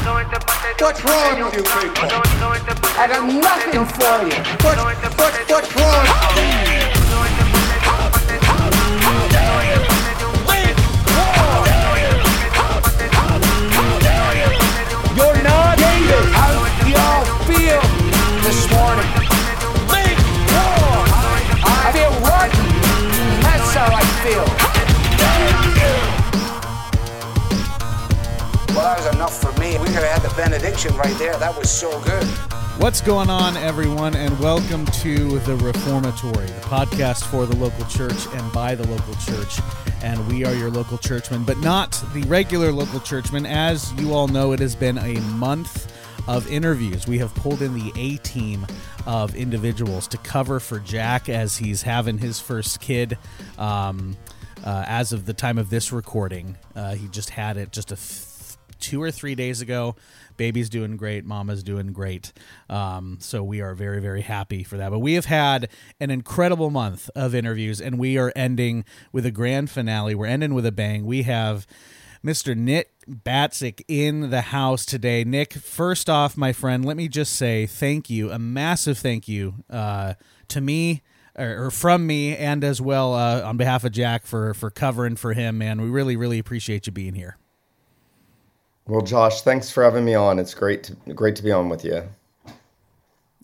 What's wrong with you people? I got nothing for you. What, what, what's wrong? Right there. That was so good. What's going on, everyone, and welcome to the Reformatory, the podcast for the local church and by the local church. And we are your local churchmen, but not the regular local churchmen. As you all know, it has been a month of interviews. We have pulled in the A team of individuals to cover for Jack as he's having his first kid. Um, uh, as of the time of this recording, uh, he just had it just a two or three days ago. Baby's doing great. Mama's doing great. Um, so we are very, very happy for that. But we have had an incredible month of interviews, and we are ending with a grand finale. We're ending with a bang. We have Mr. Nick Batzig in the house today. Nick, first off, my friend, let me just say thank you, a massive thank you uh, to me. Or, from me, and as well uh, on behalf of Jack for for covering for him, man. We really, really appreciate you being here. Well, Josh, thanks for having me on. It's great to great to be on with you.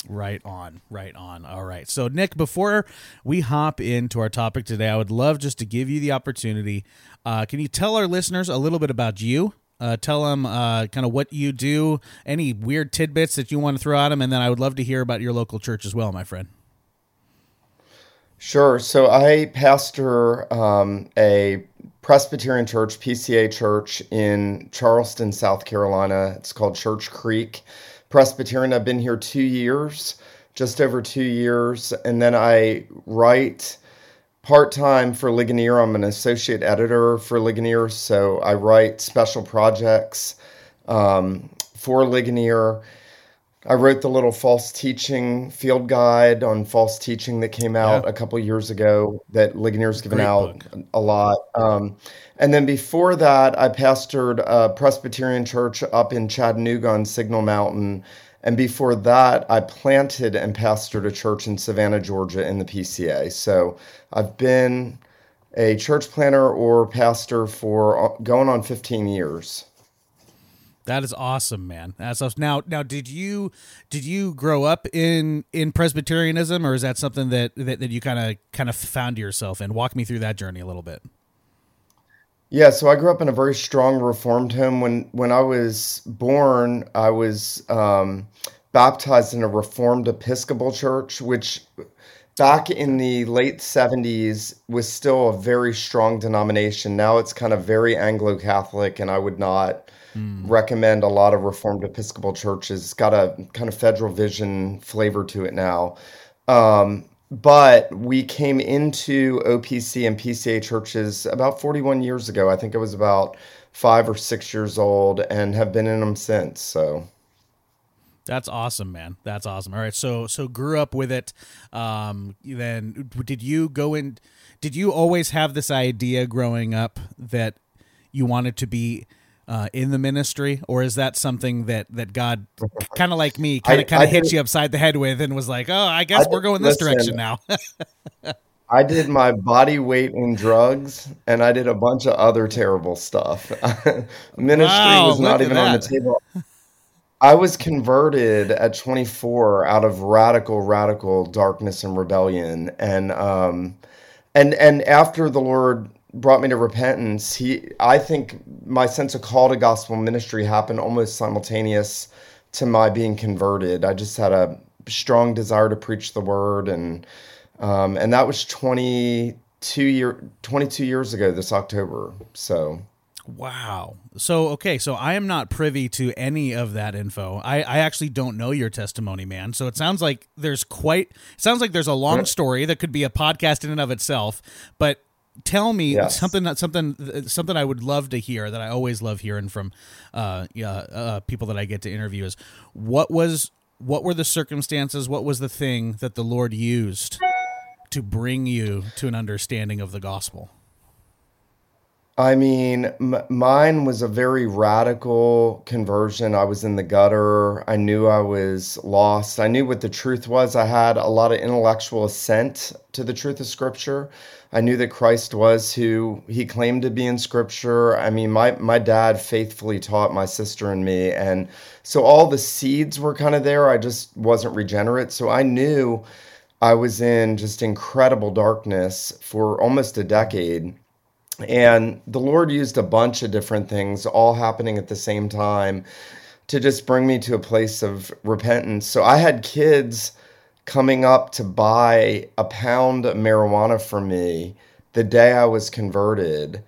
Right on, right on. All right. So, Nick, before we hop into our topic today, I would love just to give you the opportunity. Uh, can you tell our listeners a little bit about you? Uh, tell them uh, kind of what you do, any weird tidbits that you want to throw at them, and then I would love to hear about your local church as well, my friend. Sure. So I pastor um, a Presbyterian church, PCA church in Charleston, South Carolina. It's called Church Creek Presbyterian. I've been here two years, just over two years, and then I write part time for Ligonier. I'm an associate editor for Ligonier, so I write special projects um, for Ligonier. I wrote the little false teaching field guide on false teaching that came out Yeah. a couple years ago that Ligonier's given Great out book. a lot. Um, and then before that, I pastored a Presbyterian church up in Chattanooga on Signal Mountain. And before that, I planted and pastored a church in Savannah, Georgia in the PCA. So I've been a church planter or pastor for uh, going on 15 years. That is awesome, man. That's awesome. Now, now, did you did you grow up in in Presbyterianism, or is that something that that, that you kind of kind of found yourself in? Walk me through that journey a little bit. Yeah, so I grew up in a very strong Reformed home. When when I was born, I was um, baptized in a Reformed Episcopal church, which back in the late 70s was still a very strong denomination. Now it's kind of very Anglo-Catholic, and I would not recommend a lot of Reformed Episcopal churches. It's got a kind of federal vision flavor to it now. Um, but we came into OPC and PCA churches about 41 years ago. I think I was about five or six years old and have been in them since. So, That's awesome, man. That's awesome. All right, so so grew up with it. Um, then did you go in? Did you always have this idea growing up that you wanted to be uh, in the ministry, or is that something that that God, kind of like me, kind of kind of hit you upside the head with, and was like, "Oh, I guess I we're going this listen, direction now." I did my body weight in drugs, and I did a bunch of other terrible stuff. Ministry Wow, was not even on the table. I was converted at 24 out of radical, radical darkness and rebellion, and um, and and after the Lord brought me to repentance, he I think my sense of call to gospel ministry happened almost simultaneous to my being converted. I just had a strong desire to preach the word, and um, and that was 22 year 22 years ago this October. So. Wow. So okay, so I am not privy to any of that info. I, I actually don't know your testimony, man. So it sounds like there's quite sounds like there's a long story that could be a podcast in and of itself. But tell me Yes. something that something something I would love to hear that I always love hearing from uh, yeah, uh, people that I get to interview is what was what were the circumstances? What was the thing that the Lord used to bring you to an understanding of the gospel? I mean, m- mine was a very radical conversion. I was in the gutter. I knew I was lost. I knew what the truth was. I had a lot of intellectual assent to the truth of Scripture. I knew that Christ was who he claimed to be in Scripture. I mean, my, my dad faithfully taught my sister and me. And so all the seeds were kind of there. I just wasn't regenerate. So I knew I was in just incredible darkness for almost a decade. And the Lord used a bunch of different things, all happening at the same time, to just bring me to a place of repentance. So I had kids coming up to buy a pound of marijuana from me the day I was converted.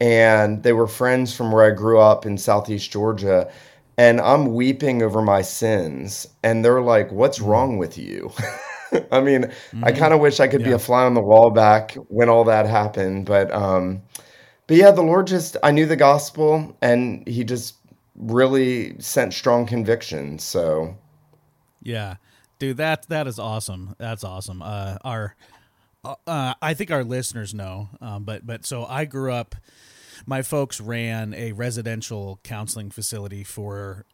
And they were friends from where I grew up in Southeast Georgia. And I'm weeping over my sins. And they're like, What's wrong with you? I mean, I kind of wish I could be a fly on the wall back when all that happened, but um, but yeah, the Lord just I knew the gospel, and He just really sent strong conviction. So Yeah, dude, that that is awesome. That's awesome. Uh, our, uh, I think our listeners know, um, but but so I grew up. My folks ran a residential counseling facility for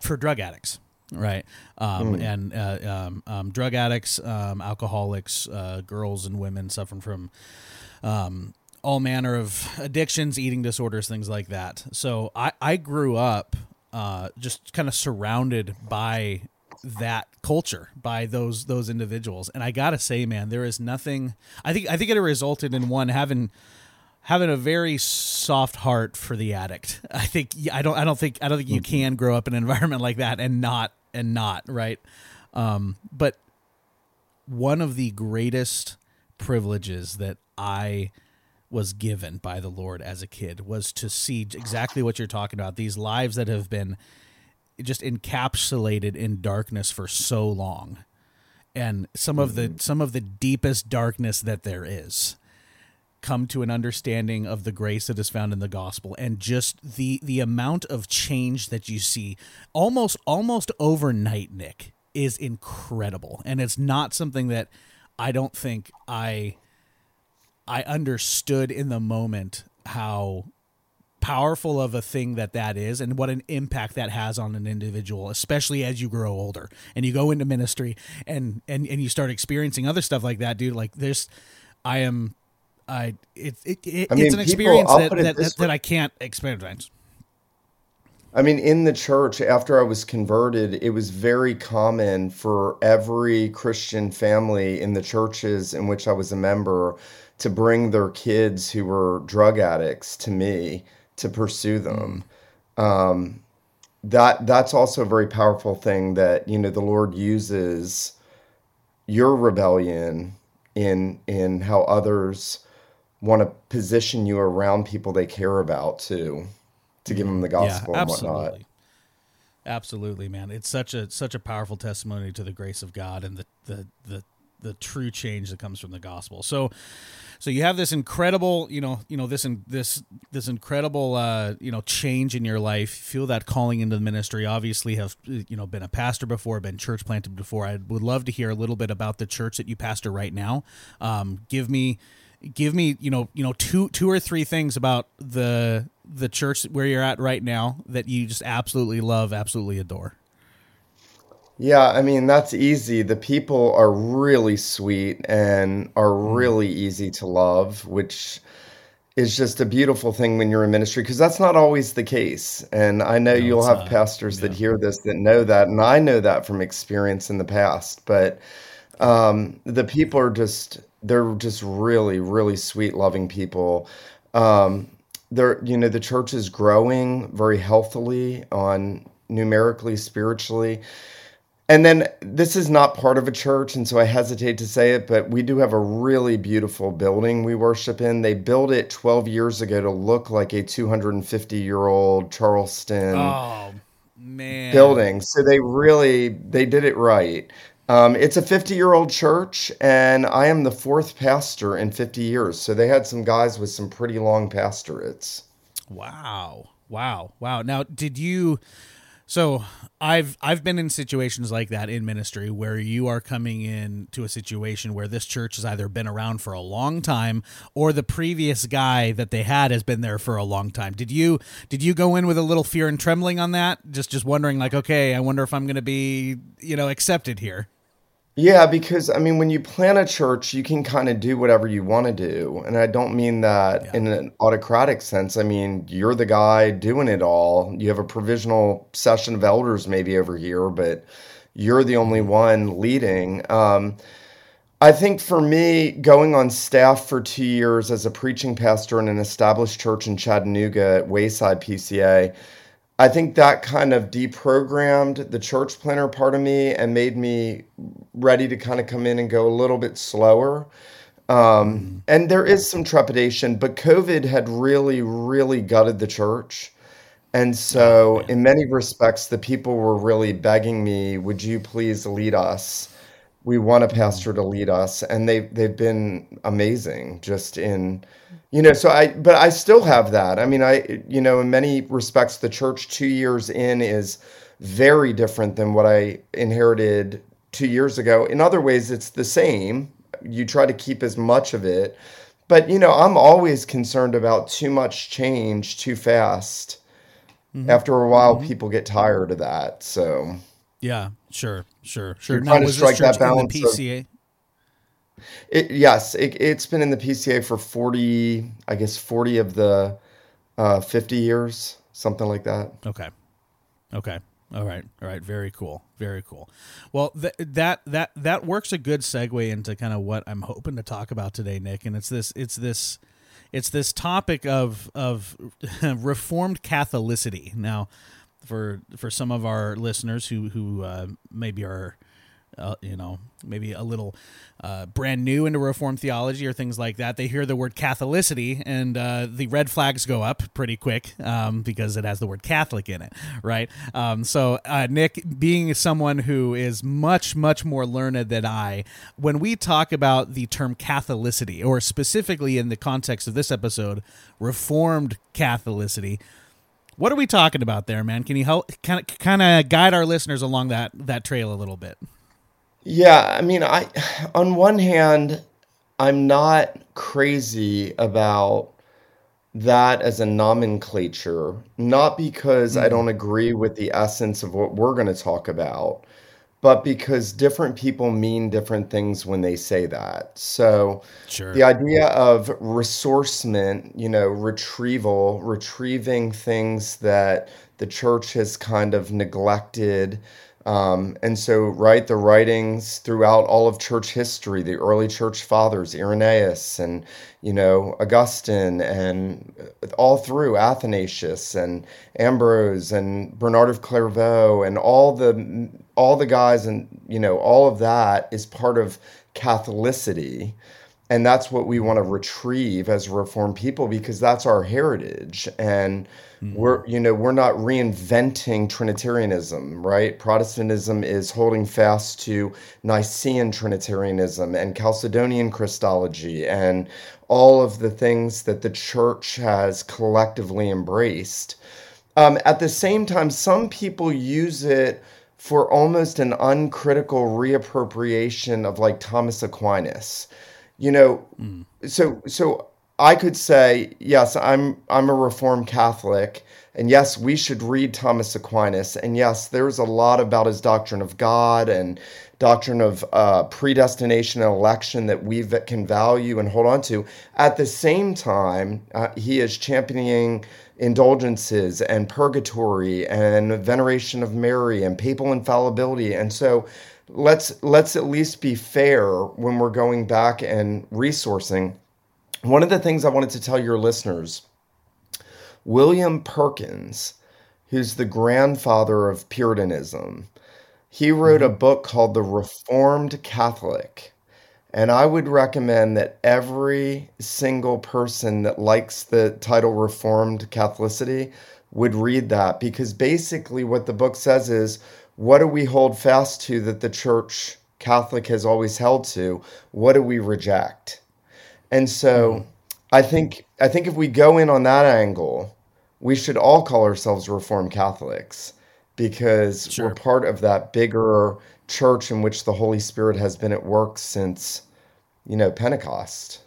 for drug addicts, right? Um, And uh, um, um, drug addicts, um, alcoholics, uh, girls and women suffering from um, all manner of addictions, eating disorders, things like that. So I, I grew up uh, just kind of surrounded by that culture, by those those individuals, and I gotta say, man, there is nothing. I think I think it resulted in one having having a very soft heart for the addict. I think I don't I don't think I don't think you can grow up in an environment like that and not and not right. Um, but one of the greatest privileges that I was given by the Lord as a kid was to see exactly what you're talking about. These lives that have been just encapsulated in darkness for so long. And some of the mm-hmm. some of the deepest darkness that there is come to an understanding of the grace that is found in the gospel and just the the amount of change that you see almost almost overnight nick is incredible and it's not something that i don't think i i understood in the moment how powerful of a thing that that is and what an impact that has on an individual especially as you grow older and you go into ministry and and and you start experiencing other stuff like that dude like there's i am i it, it, it I mean, it's an people- experience I'll that that, that, that i can't experience. I mean, in the church, after I was converted, it was very common for every Christian family in the churches in which I was a member to bring their kids who were drug addicts to me to pursue them. Um, that that's also a very powerful thing that you know the Lord uses your rebellion in in how others want to position you around people they care about too to give them the gospel yeah and whatnot. absolutely absolutely man it's such a such a powerful testimony to the grace of god and the the the the true change that comes from the gospel so so you have this incredible you know you know this in this this incredible uh you know change in your life. Feel that calling into the ministry. Obviously have you know been a pastor before been church planted before. I would love to hear a little bit about the church that you pastor right now. Um give me give me you know you know two two or three things about the the church where you're at right now that you just absolutely love absolutely adore Yeah, I mean, that's easy. The people are really sweet and are really easy to love, which is just a beautiful thing when you're in ministry because that's not always the case. And I know No, you'll have not. pastors that hear this that know that, and I know that from experience in the past. But um, the people are just they're just really, really sweet, loving people. Um, they're you know the church is growing very healthily on numerically, spiritually. And then this is not part of a church, and so I hesitate to say it, but we do have a really beautiful building we worship in. They built it 12 years ago to look like a 250 year old Charleston Oh man. building. So they really they did it right. Um, it's a 50 year old church, and I am the fourth pastor in 50 years. So they had some guys with some pretty long pastorates. Wow. Wow. Wow. Now, did you so I've I've been in situations like that in ministry where you are coming in to a situation where this church has either been around for a long time or the previous guy that they had has been there for a long time. Did you did you go in with a little fear and trembling on that? Just just wondering like, okay, I wonder if I'm going to be, you know, accepted here. Yeah, because I mean, when you plan a church, you can kind of do whatever you want to do. And I don't mean that Yeah. in an autocratic sense. I mean, you're the guy doing it all. You have a provisional session of elders maybe over here, but you're the only one leading. Um, I think for me, going on staff for two years as a preaching pastor in an established church in Chattanooga at Wayside PCA, I think that kind of deprogrammed the church planter part of me and made me ready to kind of come in and go a little bit slower. Um, and there is some trepidation, but COVID had really, really gutted the church. And so, in many respects, the people were really begging me, "Would you please lead us? We want a pastor to lead us." And they they've been amazing, just in, you know. So I, but I still have that. I mean, I, you know, in many respects, the church two years in is very different than what I inherited two years ago. In other ways, it's the same. You try to keep as much of it, but you know, I'm always concerned about too much change too fast mm-hmm. after a while mm-hmm. people get tired of that so Yeah, sure, sure, sure. You're Now, trying to was strike that church in the balance of- PCA? it, yes it, it's been in the pca for 40 i guess 40 of the uh, 50 years something like that Okay. Okay. All right. All right. Very cool. Very cool. Well, th- that that that works a good segue into kind of what I'm hoping to talk about today, Nick. And it's this. It's this. It's this topic of of Reformed Catholicity. Now, for for some of our listeners who who uh, maybe are uh, you know, maybe a little uh, brand new into Reformed theology or things like that, they hear the word Catholicity and uh, the red flags go up pretty quick um, because it has the word Catholic in it, right? Um, so, uh, Nick, being someone who is much, much more learned than I, when we talk about the term Catholicity, or specifically in the context of this episode, Reformed Catholicity, what are we talking about there, man? Can you help kind of kind of guide our listeners along that that trail a little bit? yeah i mean i on one hand i'm not crazy about that as a nomenclature not because i hmm. don't agree with the essence of what we're going to talk about but because different people mean different things when they say that so Sure. the idea of ressourcement, you know, retrieval, retrieving things that the church has kind of neglected. Um, and so, right, the writings throughout all of church history, the early church fathers, Irenaeus and, you know, Augustine, and all through Athanasius and Ambrose and Bernard of Clairvaux, and all the all the guys, and you know, all of that is part of Catholicity. And that's what we want to retrieve as reformed people because that's our heritage. And we're you know we're not reinventing trinitarianism right? Protestantism is holding fast to nicene trinitarianism and chalcedonian christology and all of the things that the church has collectively embraced. Um, at the same time some people use it for almost an uncritical reappropriation of like thomas aquinas you know so so I could say, yes, I'm I'm a Reformed Catholic, and yes, we should read Thomas Aquinas, and yes, there's a lot about his doctrine of God and doctrine of uh, predestination and election that we can value and hold on to. At the same time, uh, he is championing indulgences and purgatory and veneration of Mary and papal infallibility, and so let's let's at least be fair when we're going back and resourcing. One of the things I wanted to tell your listeners, William Perkins, who's the grandfather of Puritanism, he wrote a mm-hmm. book called The Reformed Catholic. And I would recommend that every single person that likes the title Reformed Catholicity would read that because basically what the book says is what do we hold fast to that the church Catholic has always held to? What do we reject? And so mm-hmm. I think I think if we go in on that angle, we should all call ourselves Reformed Catholics because sure. we're part of that bigger church in which the Holy Spirit has been at work since, you know, Pentecost.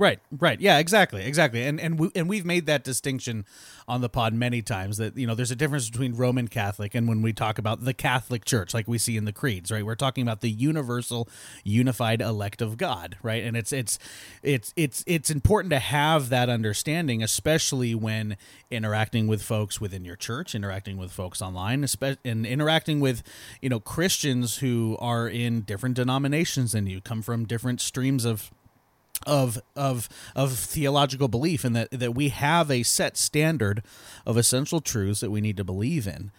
Right, right, yeah, exactly, exactly, and and we and we've made that distinction on the pod many times that you know there's a difference between Roman Catholic and when we talk about the Catholic Church, like we see in the creeds, right? We're talking about the universal, unified elect of God, right? And it's it's it's it's it's important to have that understanding, especially when interacting with folks within your church, interacting with folks online, and interacting with you know Christians who are in different denominations than you, come from different streams of of of of theological belief and that that we have a set standard of essential truths that we need to believe in.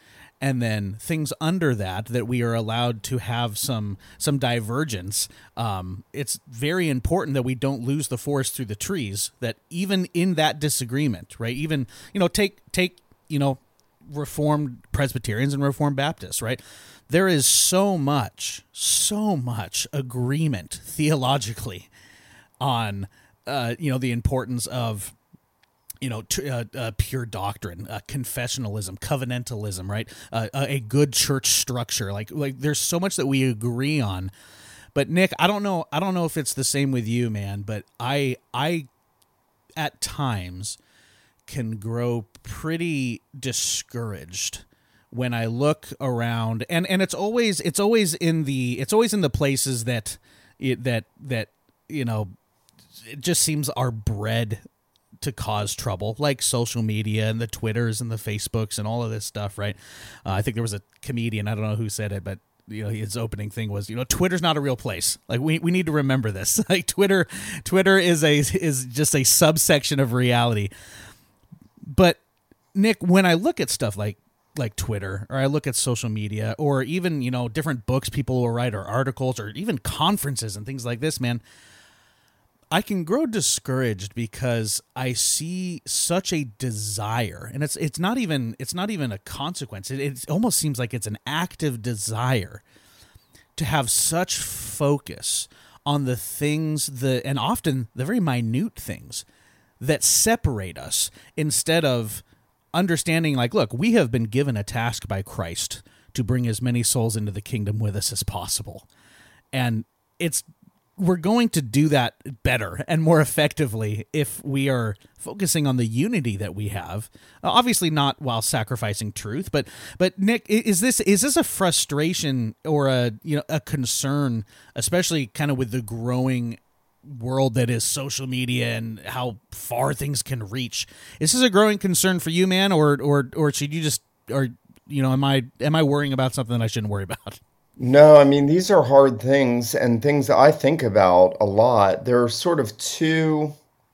And then things under that that we are allowed to have some some divergence um, it's very important that we don't lose the forest through the trees that even in that disagreement right? Even you know take take you know reformed presbyterians and reformed baptists right? There is so much so much agreement theologically on uh, you know the importance of you know t- uh, uh, pure doctrine uh, confessionalism covenantalism right? Uh, a good church structure. Like like there's so much that we agree on. But nick i don't know i don't know if it's the same with you man but i i at times can grow pretty discouraged when i look around. And and it's always it's always in the it's always in the places that it, that that you know it just seems are bred to cause trouble, like social media and the Twitters and the Facebooks and all of this stuff, right? Uh, I think there was a comedian, I don't know who said it, but you know his opening thing was you know twitter's not a real place. Like we, we need to remember this. Like twitter twitter is a is just a subsection of reality. But nick when i look at stuff like like twitter or i look at social media or even you know different books people will write or articles or even conferences and things like this man I can grow discouraged because I see such a desire, and it's it's not even it's not even a consequence. It, it almost seems like it's an active desire to have such focus on the things the and often the very minute things that separate us instead of understanding like look we have been given a task by Christ to bring as many souls into the kingdom with us as possible and it's we're going to do that better and more effectively if we are focusing on the unity that we have. Uh, obviously not while sacrificing truth but but nick is this is this a frustration or a you know a concern especially kind of with the growing world that is social media and how far things can reach? Is this a growing concern for you man or or or should you just or you know am i am i worrying about something that i shouldn't worry about no, I mean, these are hard things and things that I think about a lot. There are sort of two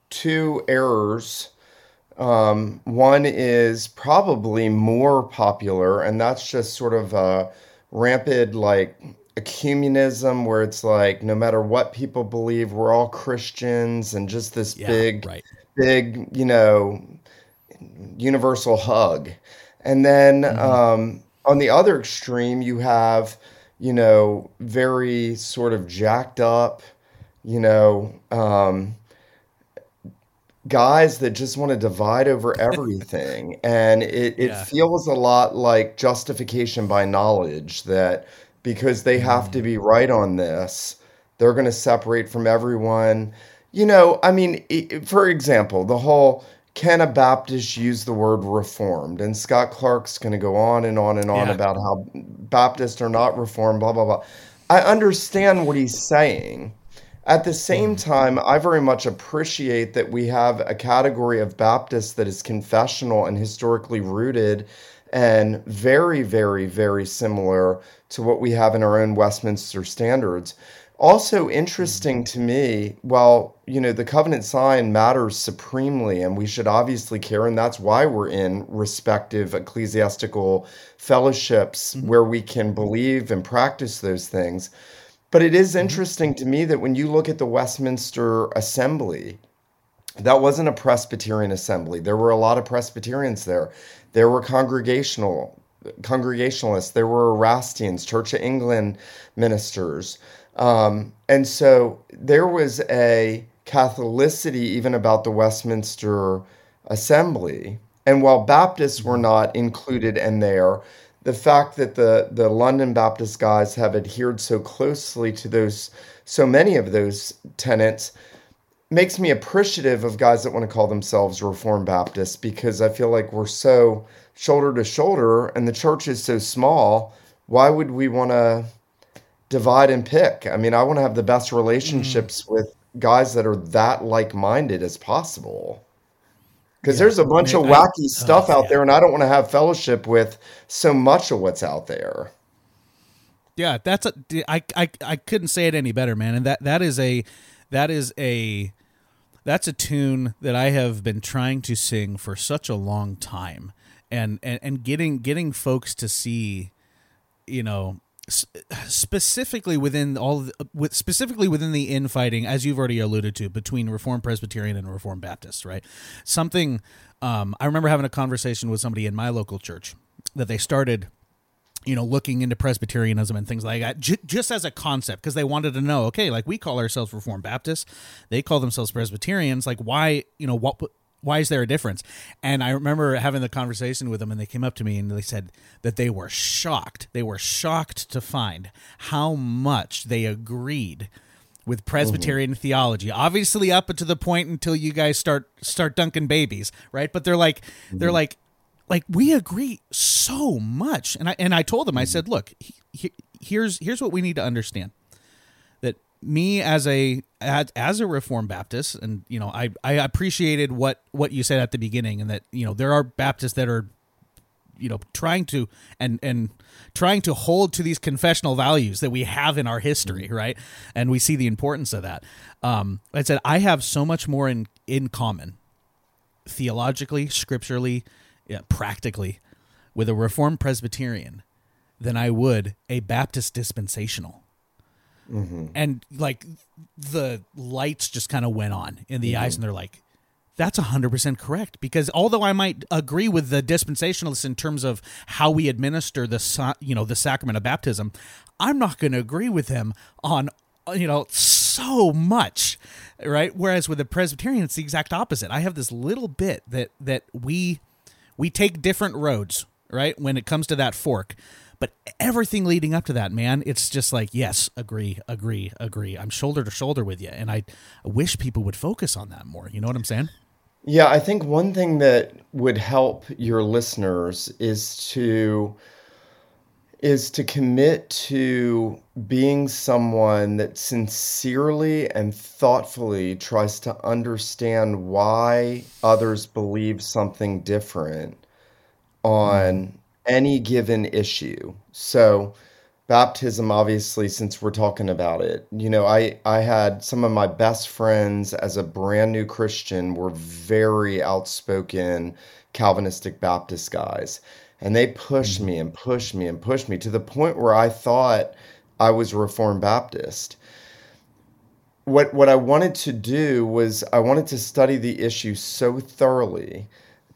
two errors. Um, one is probably more popular, and that's just sort of a rampant like ecumenism where it's like no matter what people believe, we're all Christians and just this Yeah, big, right. big, you know, universal hug. And then hmm um, on the other extreme, you have you know, very sort of jacked up, you know, um, guys that just want to divide over everything. and it, it Yeah. feels a lot like justification by knowledge that because they have to Mm. be right on this, they're going to separate from everyone. you know, I mean, i- for example, the whole can a Baptist use the word reformed? And Scott Clark's going to go on and on and on Yeah. about how Baptists are not reformed, blah, blah, blah. I understand what he's saying. At the same hmm. time, I very much appreciate that we have a category of Baptists that is confessional and historically rooted and very, very, very similar to what we have in our own Westminster standards. Also interesting to me, while you know the covenant sign matters supremely, and we should obviously care, and that's why we're in respective ecclesiastical fellowships mm-hmm. where we can believe and practice those things. But it is mm-hmm. interesting to me that when you look at the Westminster Assembly, that wasn't a Presbyterian assembly. There were a lot of Presbyterians there. There were congregational Congregationalists. There were Erastians, Church of England ministers, um, and so there was a Catholicity even about the Westminster Assembly. And while Baptists were not included in there, the fact that the the London Baptist guys have adhered so closely to those so many of those tenets makes me appreciative of guys that want to call themselves Reformed Baptists because I feel like we're so shoulder to shoulder and the church is so small. Why would we want to divide and pick? I mean, I want to have the best mm-hmm. relationships with guys that are that like minded as possible. Because there's a bunch Man, of I- wacky oh, stuff oh, out yeah. there, and I don't want to have fellowship with so much of what's out there. Yeah, that's a I, I I couldn't say it any better, man. And that that is a that is a that's a tune that I have been trying to sing for such a long time. And and and getting getting folks to see you know specifically within all the, with specifically within the infighting as you've already alluded to between reformed presbyterian and reformed baptist right something um, i remember having a conversation with somebody in my local church that they started you know, looking into Presbyterianism and things like that, j- just as a concept, because they wanted to know, okay, like we call ourselves Reformed Baptists, they call themselves Presbyterians. Like, why, you know, what, why is there a difference? And I remember having the conversation with them, and they came up to me and they said that they were shocked. They were shocked to find how much they agreed with Presbyterian mm-hmm. theology. Obviously, up to the point until you guys start start dunking babies, right? But they're like, they're mm-hmm. like like we agree so much and i and i told them i mm-hmm. said look he, he, here's here's what we need to understand me as a as, as a reformed baptist and you know i i appreciated what what you said at the beginning and that you know there are baptists that are you know trying to and and trying to hold to these confessional values that we have in our history right? And we see the importance of that. Um i said i have so much more in in common theologically, scripturally, yeah, practically with a Reformed Presbyterian than I would a Baptist dispensational. Mm-hmm. And like the lights just kind of went on in the mm-hmm. eyes, and they're like, that's 100% correct. Because although I might agree with the dispensationalists in terms of how we administer the, you know, the sacrament of baptism, I'm not going to agree with them on, you know, so much, right? Whereas with the Presbyterian, it's the exact opposite. I have this little bit that, that we, we take different roads, right? When it comes to that fork. But everything leading up to that, man, it's just like, yes, agree, agree, agree. I'm shoulder to shoulder with you. And I, wish people would focus on that more. You know what I'm saying? Yeah, I think one thing that would help your listeners is to is to commit to being someone that sincerely and thoughtfully tries to understand why others believe something different on mm-hmm. Any given issue. So, baptism obviously since we're talking about it you know i i had some of my best friends as a brand new christian were very outspoken calvinistic baptist guys. And they pushed me mm-hmm. and pushed me and pushed me to the point where i thought i was a reformed baptist. What what i wanted to do was i wanted to study the issue so thoroughly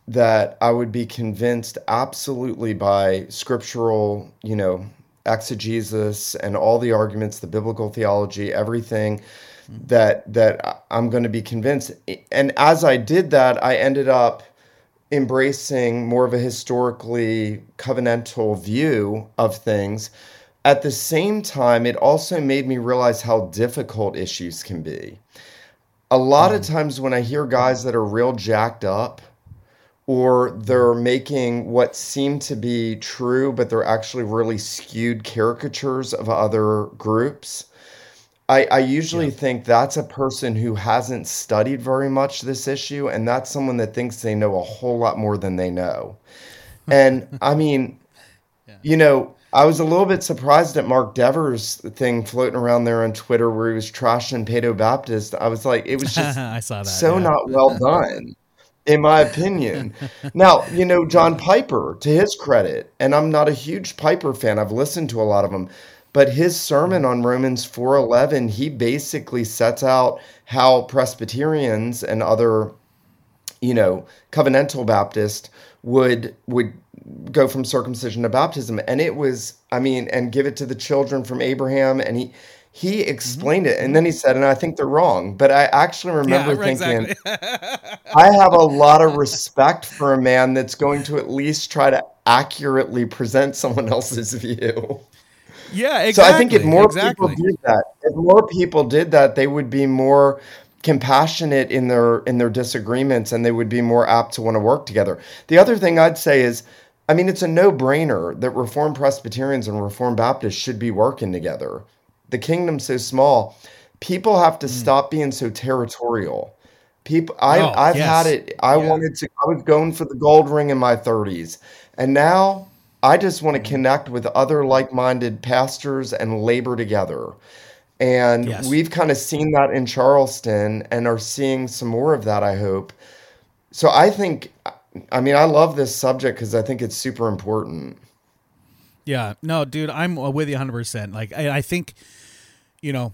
that i would be convinced absolutely by scriptural you know exegesis and all the arguments, the biblical theology, everything that that I'm going to be convinced. And as I did that, I ended up embracing more of a historically covenantal view of things. At the same time, it also made me realize how difficult issues can be. a lot of mm. times when I hear guys that are real jacked up, or they're making what seem to be true, but they're actually really skewed caricatures of other groups. I, I usually Yeah. think that's a person who hasn't studied very much this issue, and that's someone that thinks they know a whole lot more than they know. Hmm. And I mean, you know, I was a little bit surprised at Mark Dever's thing floating around there on Twitter where he was trashing Paedo Baptist. I was like, it was just I saw that. so yeah. not well done, in my opinion. now, you know, John Piper, to his credit, and I'm not a huge Piper fan. I've listened to a lot of them, but his sermon on Romans 4:11, he basically sets out how Presbyterians and other, you know, covenantal Baptist would would go from circumcision to baptism and it was i mean and give it to the children from abraham and he he mm-hmm. explained it and then he mm-hmm. said and i think they're wrong but i actually remember Yeah, thinking exactly. i have a lot of respect for a man that's going to at least try to accurately present someone else's view yeah, exactly. so i think if more exactly. people did that if more people did that they would be more compassionate in their in their disagreements and they would be more apt to want to work together the other thing i'd say is i mean it's a no-brainer that reformed presbyterians and reformed baptists should be working together the kingdom's so small people have to stop being so territorial people i. Oh, i've yes. had it i Yeah. wanted to i was going for the gold ring in my 30s and now i just want to Hmm. connect with other like-minded pastors and labor together and Yes. we've kind of seen that in Charleston and are seeing some more of that, I hope. So I think, I mean, I love this subject because I think it's super important. Yeah, no, dude, I'm with you 100%. Like, I, I think, you know,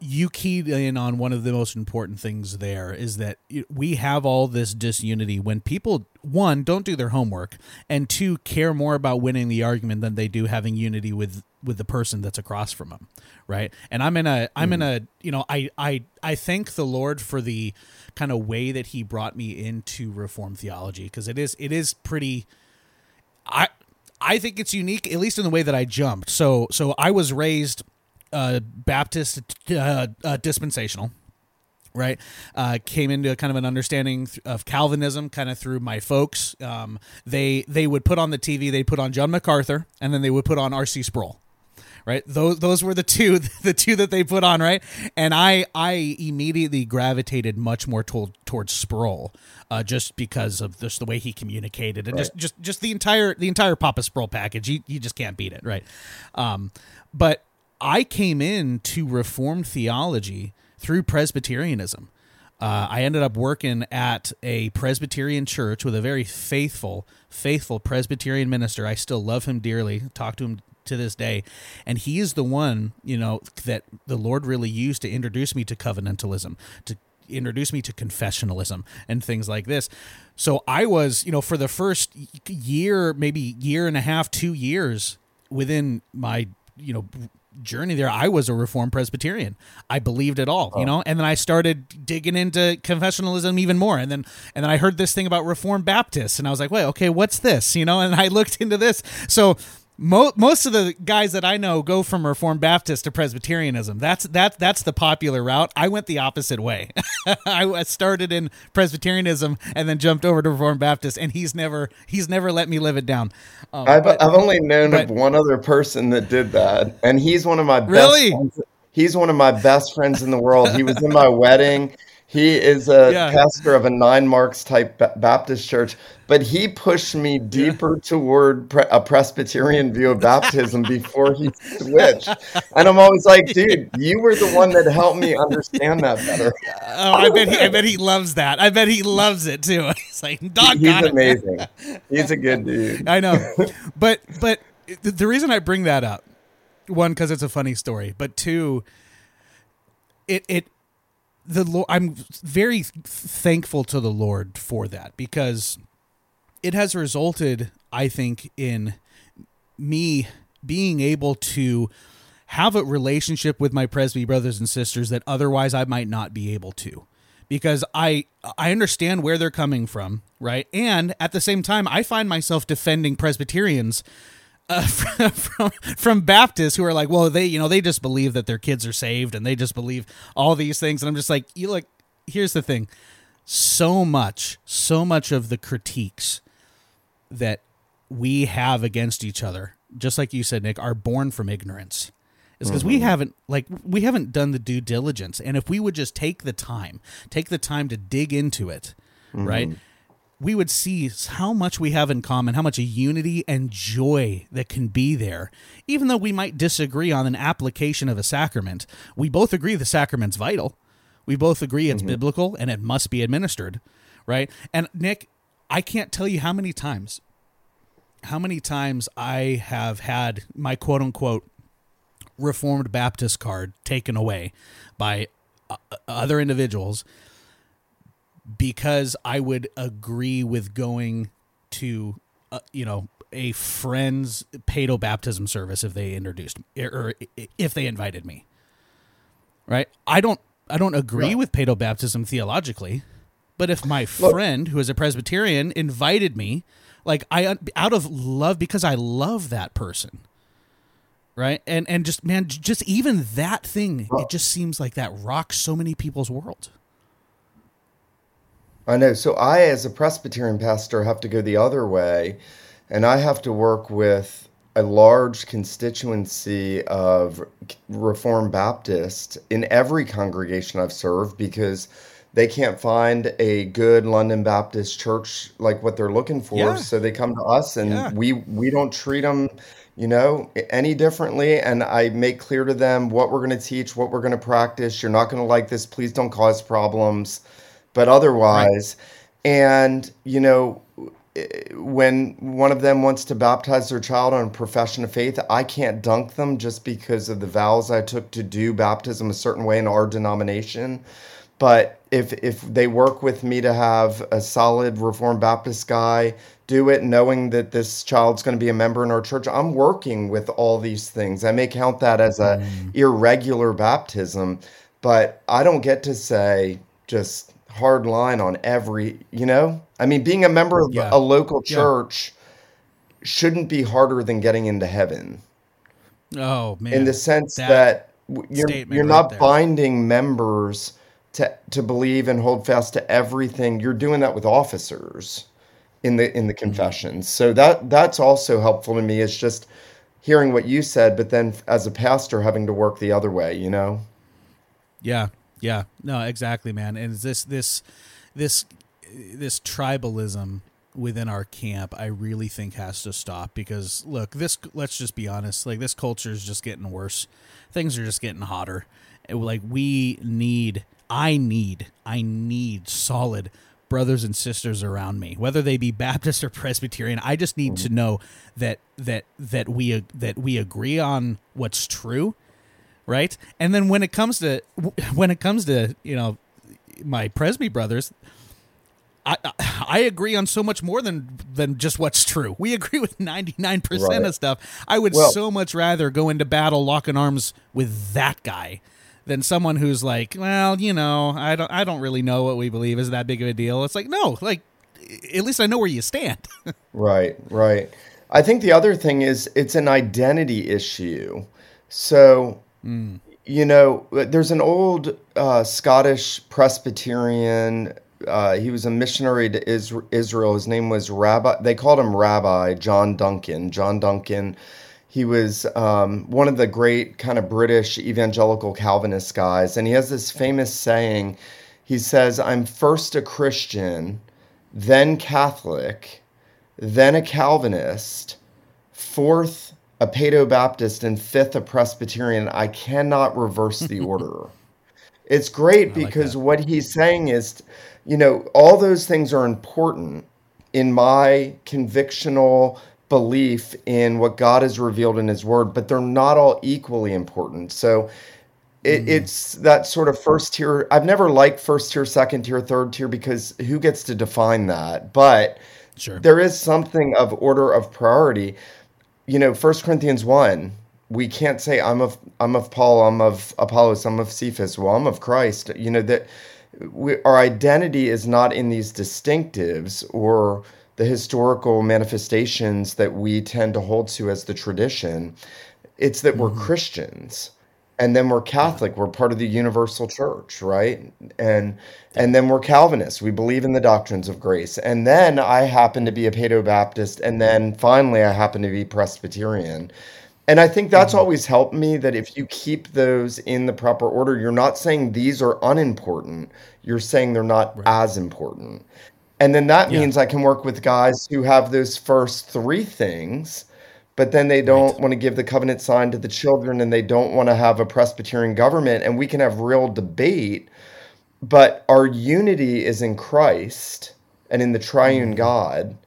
you keyed in on one of the most important things there is that we have all this disunity when people, one, don't do their homework, and two, care more about winning the argument than they do having unity with with the person that's across from them right and i'm in a i'm in hmm. a you know i i i thank the lord for the kind of way that he brought me into reform theology because it is it is pretty I I think it's unique, at least in the way that I jumped. So so I was raised uh, Baptist uh, uh, dispensational, right? Uh, came into kind of an understanding of Calvinism, kind of through my folks. Um, they they would put on the TV, they put on John MacArthur, and then they would put on R.C. Sproul. Right, those those were the two the two that they put on, right? And I I immediately gravitated much more toward towards Sproul, uh, just because of just the way he communicated and just just just the entire the entire Papa Sproul package. You you just can't beat it, right? Um, but I came in to Reformed theology through Presbyterianism. Uh, I ended up working at a Presbyterian church with a very faithful, faithful Presbyterian minister. I still love him dearly. Talk to him to this day, and he is the one you know that the Lord really used to introduce me to covenantalism, to introduce me to confessionalism and things like this. So I was, you know, for the first year, maybe year and a half, two years within my, you know, journey there, I was a Reformed Presbyterian. I believed it all, you oh. know, and then I started digging into confessionalism even more, and then and then I heard this thing about Reformed Baptists, and I was like, wait, okay, what's this, you know? And I looked into this, so. Mo- most of the guys that I know go from Reformed Baptist to Presbyterianism. That's that that's the popular route. I went the opposite way. I started in Presbyterianism and then jumped over to Reformed Baptist, and he's never he's never let me live it down. Um, I've, but- I've only known but- of one other person that did that, and he's one of my best Really? friends. He's one of my best friends in the world. He was in my wedding. He is a Yeah. pastor of a nine marks type Baptist church, but he pushed me deeper toward pre- a Presbyterian view of baptism before he switched. And I'm always like, dude, you were the one that helped me understand that better. oh, I bet he I bet he loves that. I bet he loves it too. He's like, dog He's got it. He's amazing. He's a good dude. I know, but but the, the reason I bring that up, one because it's a funny story, but two, it it the Lord. I'm very thankful to the Lord for that because it has resulted, I think, in me being able to have a relationship with my Presby brothers and sisters that otherwise I might not be able to because I I understand where they're coming from, right? And at the same time, I find myself defending Presbyterians uh, from, from from Baptists who are like, well, they you know they just believe that their kids are saved and they just believe all these things, and I'm just like, you look, here's the thing. So much so much of the critiques that we have against each other just like you said nick are born from ignorance. Is because we haven't like we haven't done the due diligence. And if we would just take the time take the time to dig into it right we would see how much we have in common, how much unity and joy that can be there. Even though we might disagree on an application of a sacrament, we both agree the sacrament's vital. We both agree it's biblical and it must be administered, right? And Nick, I can't tell you how many times, how many times I have had my quote unquote Reformed Baptist card taken away by uh, other individuals because I would agree with going to, uh, you know, a friend's pedo baptism service if they introduced me or if they invited me. Right? I don't I don't agree with pedo baptism theologically, but if my Look- friend who is a Presbyterian invited me, like I out of love because I love that person. Right? And and just man, just even that thing, it just seems like that rocks so many people's world. I know. So I, as a Presbyterian pastor, have to go the other way, and I have to work with a large constituency of Reformed Baptists in every congregation I've served because they can't find a good London Baptist church like what they're looking for. Yeah. So they come to us, and Yeah. we we don't treat them, you know, any differently. And I make clear to them what we're going to teach, what we're going to practice. You're not going to like this. Please don't cause problems but otherwise. And you know eh, when one of them wants to baptize their child on a profession of faith i can't dunk them just because of the vows i took to do baptism a certain way in our denomination. But if if they work with me to have a solid reformed baptist guy do it knowing that this child's going to be a member in our church i'm working with all these things. I may count that as a irregular baptism but i don't get to say just hard line on every you know i mean being a member of Yeah. a local Yeah. church shouldn't be harder than getting into heaven Oh man. in the sense that that, you're you're not there. binding members to to believe and hold fast to everything. You're doing that with officers in the in the Mm-hmm. confessions. So that that's also helpful to me. It's just hearing what you said, but then as a pastor having to work the other way. You know. Yeah, yeah, no, exactly, man. And this this this this tribalism within our camp, I really think has to stop because look, this let's just be honest, like this culture is just getting worse. Things are just getting hotter. Like we need, I need, I need solid brothers and sisters around me, whether they be Baptist or Presbyterian. I just need to mm-hmm. know that that that we uh, that we agree on what's true right? And then when it comes to when it comes to you know my Presby brothers, I I- agree on so much more than than just what's true. We agree with ninety nine percent of stuff. I would Well- so much rather go into battle locking arms with that guy than someone who's like, well, you know, I don't I don't really know what we believe is that big of a deal. It's like no, like at least I know where you stand. Right, right. I think the other thing is it's an identity issue. So, you know, there's an old uh, Scottish Presbyterian. Uh, he was a missionary to Israel. His name was Rabbi. They called him Rabbi John Duncan. John Duncan. He was um, one of the great kind of British evangelical Calvinist guys, and he has this famous saying. He says, "I'm first a Christian, then Catholic." then a Calvinist, fourth a Paedo Baptist, and fifth a Presbyterian. I cannot reverse the order. It's great like because that. what he's saying is, you know, all those things are important in my convictional belief in what God has revealed in His Word, but they're not all equally important. So it, hmm. it's that sort of first tier. I've never liked first tier, second tier, third tier because who gets to define that? But Sure. there is something of order of priority. You know, First Corinthians one, we can't say I'm of I'm of Paul, I'm of Apollos, I'm of Cephas, well, I'm of Christ. You know that we, our identity is not in these distinctives or the historical manifestations that we tend to hold to as the tradition. It's that we're mm-hmm. Christians. And then we're Catholic. We're part of the universal church, right? And and then we're Calvinists. We believe in the doctrines of grace. And then I happen to be a Paedo Baptist, and then finally I happen to be Presbyterian. And I think that's mm-hmm. always helped me that if you keep those in the proper order, you're not saying these are unimportant. You're saying they're not as important. And then that Yeah. means I can work with guys who have those first three things, but then they don't want to give the covenant sign to the children and they don't want to have a Presbyterian government. And we can have real debate, but our unity is in Christ and in the triune mm-hmm. God,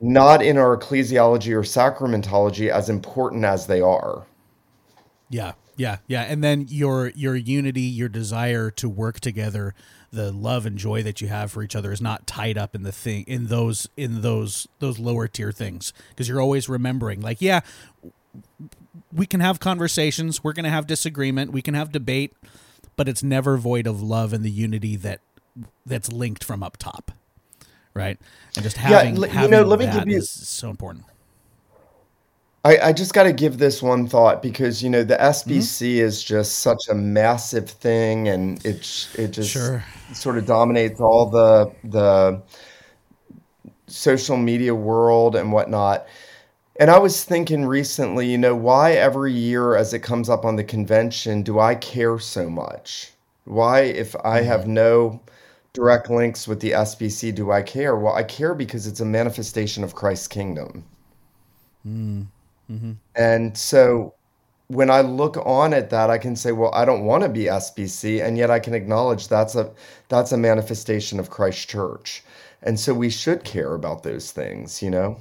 not in our ecclesiology or sacramentology as important as they are. Yeah, yeah, yeah. And then your your unity, your desire to work together, the love and joy that you have for each other is not tied up in the thing in those in those those lower tier things. Because you're always remembering like yeah we can have conversations we're going to have disagreement we can have debate but it's never void of love and the unity that that's linked from up top right? And just having, l- you know, let me give you- is so important I, I just got to give this one thought because you know the Mm-hmm. SBC is just such a massive thing, and it it just Sure. sort of dominates all the the social media world and whatnot. And I was thinking recently, you know, why every year as it comes up on the convention do I care so much? Why, if I Mm-hmm. have no direct links with the SBC, do I care? Well, I care because it's a manifestation of Christ's kingdom. And so when I look on at that, I can say, well, I don't want to be SBC, and yet I can acknowledge that's a that's a manifestation of Christ Church. And so we should care about those things, you know?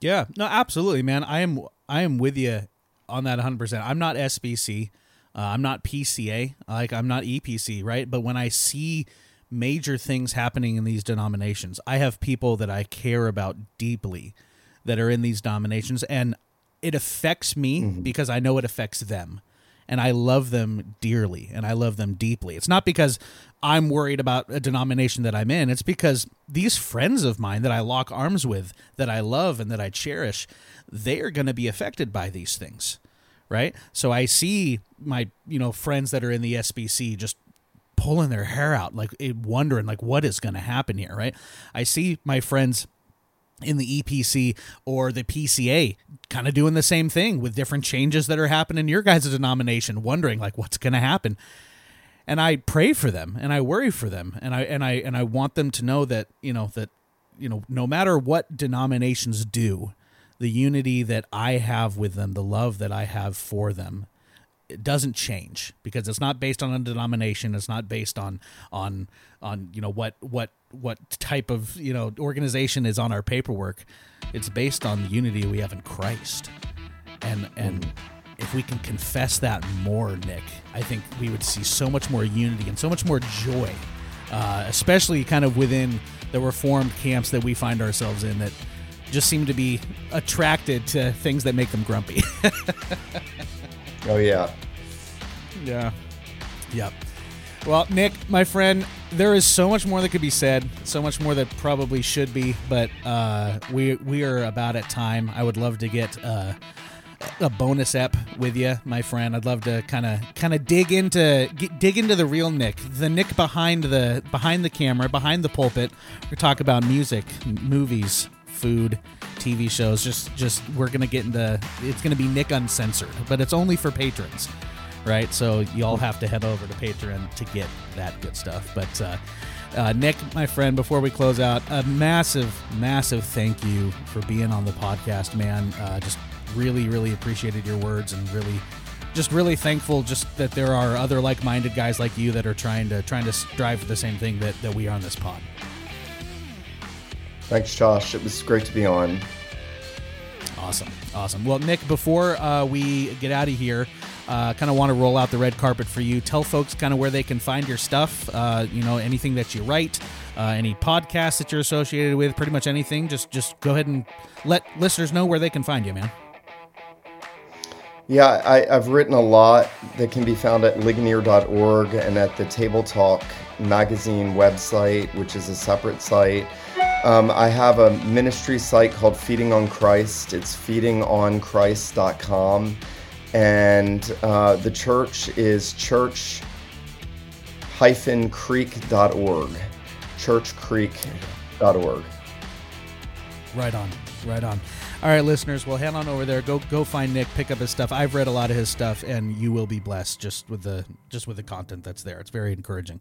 Yeah, no, absolutely, man. I am I am with you on that 100%. I'm not SBC. Uh, I'm not PCA. Like I'm not EPC, right? But when I see major things happening in these denominations, I have people that I care about deeply that are in these denominations and it affects me because I know it affects them. And I love them dearly and I love them deeply. It's not because I'm worried about a denomination that I'm in. It's because these friends of mine that I lock arms with, that I love and that I cherish, they are going to be affected by these things. Right? So I see my, you know, friends that are in the SBC just pulling their hair out like eh, wondering like what is going to happen here, right? I see my friends in the EPC or the PCA kind of doing the same thing with different changes that are happening in your guys' denomination, wondering like what's going to happen. And I pray for them and I worry for them and I and I and I want them to know that, you know, that you know, no matter what denominations do, the unity that I have with them, the love that I have for them, it doesn't change because it's not based on a denomination. It's not based on on on you know what what what type of you know organization is on our paperwork. It's based on the unity we have in christ. And and if we can confess that more nick i think we would see so much more unity and so much more joy uh, especially kind of within the reformed camps that we find ourselves in that just seem to be attracted to things that make them grumpy Oh yeah. Yeah. Yep. Well, Nick, my friend, there is so much more that could be said, so much more that probably should be, but uh, we we are about at time. I would love to get uh, a bonus ep with you, my friend. I'd love to kind of kind of dig into get, dig into the real Nick, the Nick behind the behind the camera, behind the pulpit. We talk about music, movies, food, TV shows. Just just we're gonna get into. It's gonna be Nick uncensored, but it's only for patrons right? So you all have to head over to Patreon to get that good stuff. But uh, uh, Nick, my friend, before we close out, a massive, massive thank you for being on the podcast, man. Uh, just really, really appreciated your words and really. Just really thankful, just that there are other like-minded guys like you that are trying to trying to strive for the same thing that, that we are on this pod. Thanks, Josh. It was great to be on. Awesome, awesome. Well, Nick, before uh, we get out of here, uh, kind of want to roll out the red carpet for you. Tell folks kind of where they can find your stuff. Uh, you know, anything that you write, uh, any podcasts that you're associated with, pretty much anything. Just just go ahead and let listeners know where they can find you, man. Yeah, I, I've written a lot that can be found at ligonier.org and at the Table Talk magazine website, which is a separate site. Um, I have a ministry site called Feeding on Christ. It's feedingonchrist.com. and uh, the church is church-creek.org. Churchcreek.org. Right on, right on. All right, listeners, well, head on over there. Go go find Nick. Pick up his stuff. I've read a lot of his stuff, and you will be blessed just with the just with the content that's there. It's very encouraging.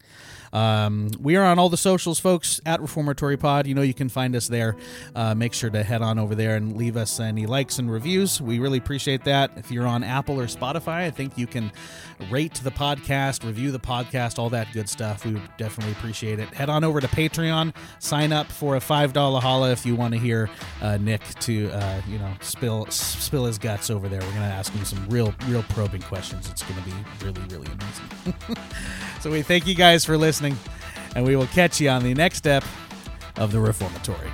Um, we are on all the socials, folks. At Reformatory Pod, you know you can find us there. Uh, make sure to head on over there and leave us any likes and reviews. We really appreciate that. If you're on Apple or Spotify, I think you can rate the podcast, review the podcast, all that good stuff. We would definitely appreciate it. Head on over to Patreon. Sign up for a five dollar holla if you want to hear uh, Nick to. Uh, you know spill spill his guts over there. We're gonna ask him some real real probing questions. It's gonna be really really amazing. so we thank you guys for listening, and we will catch you on the next step of the Reformatory.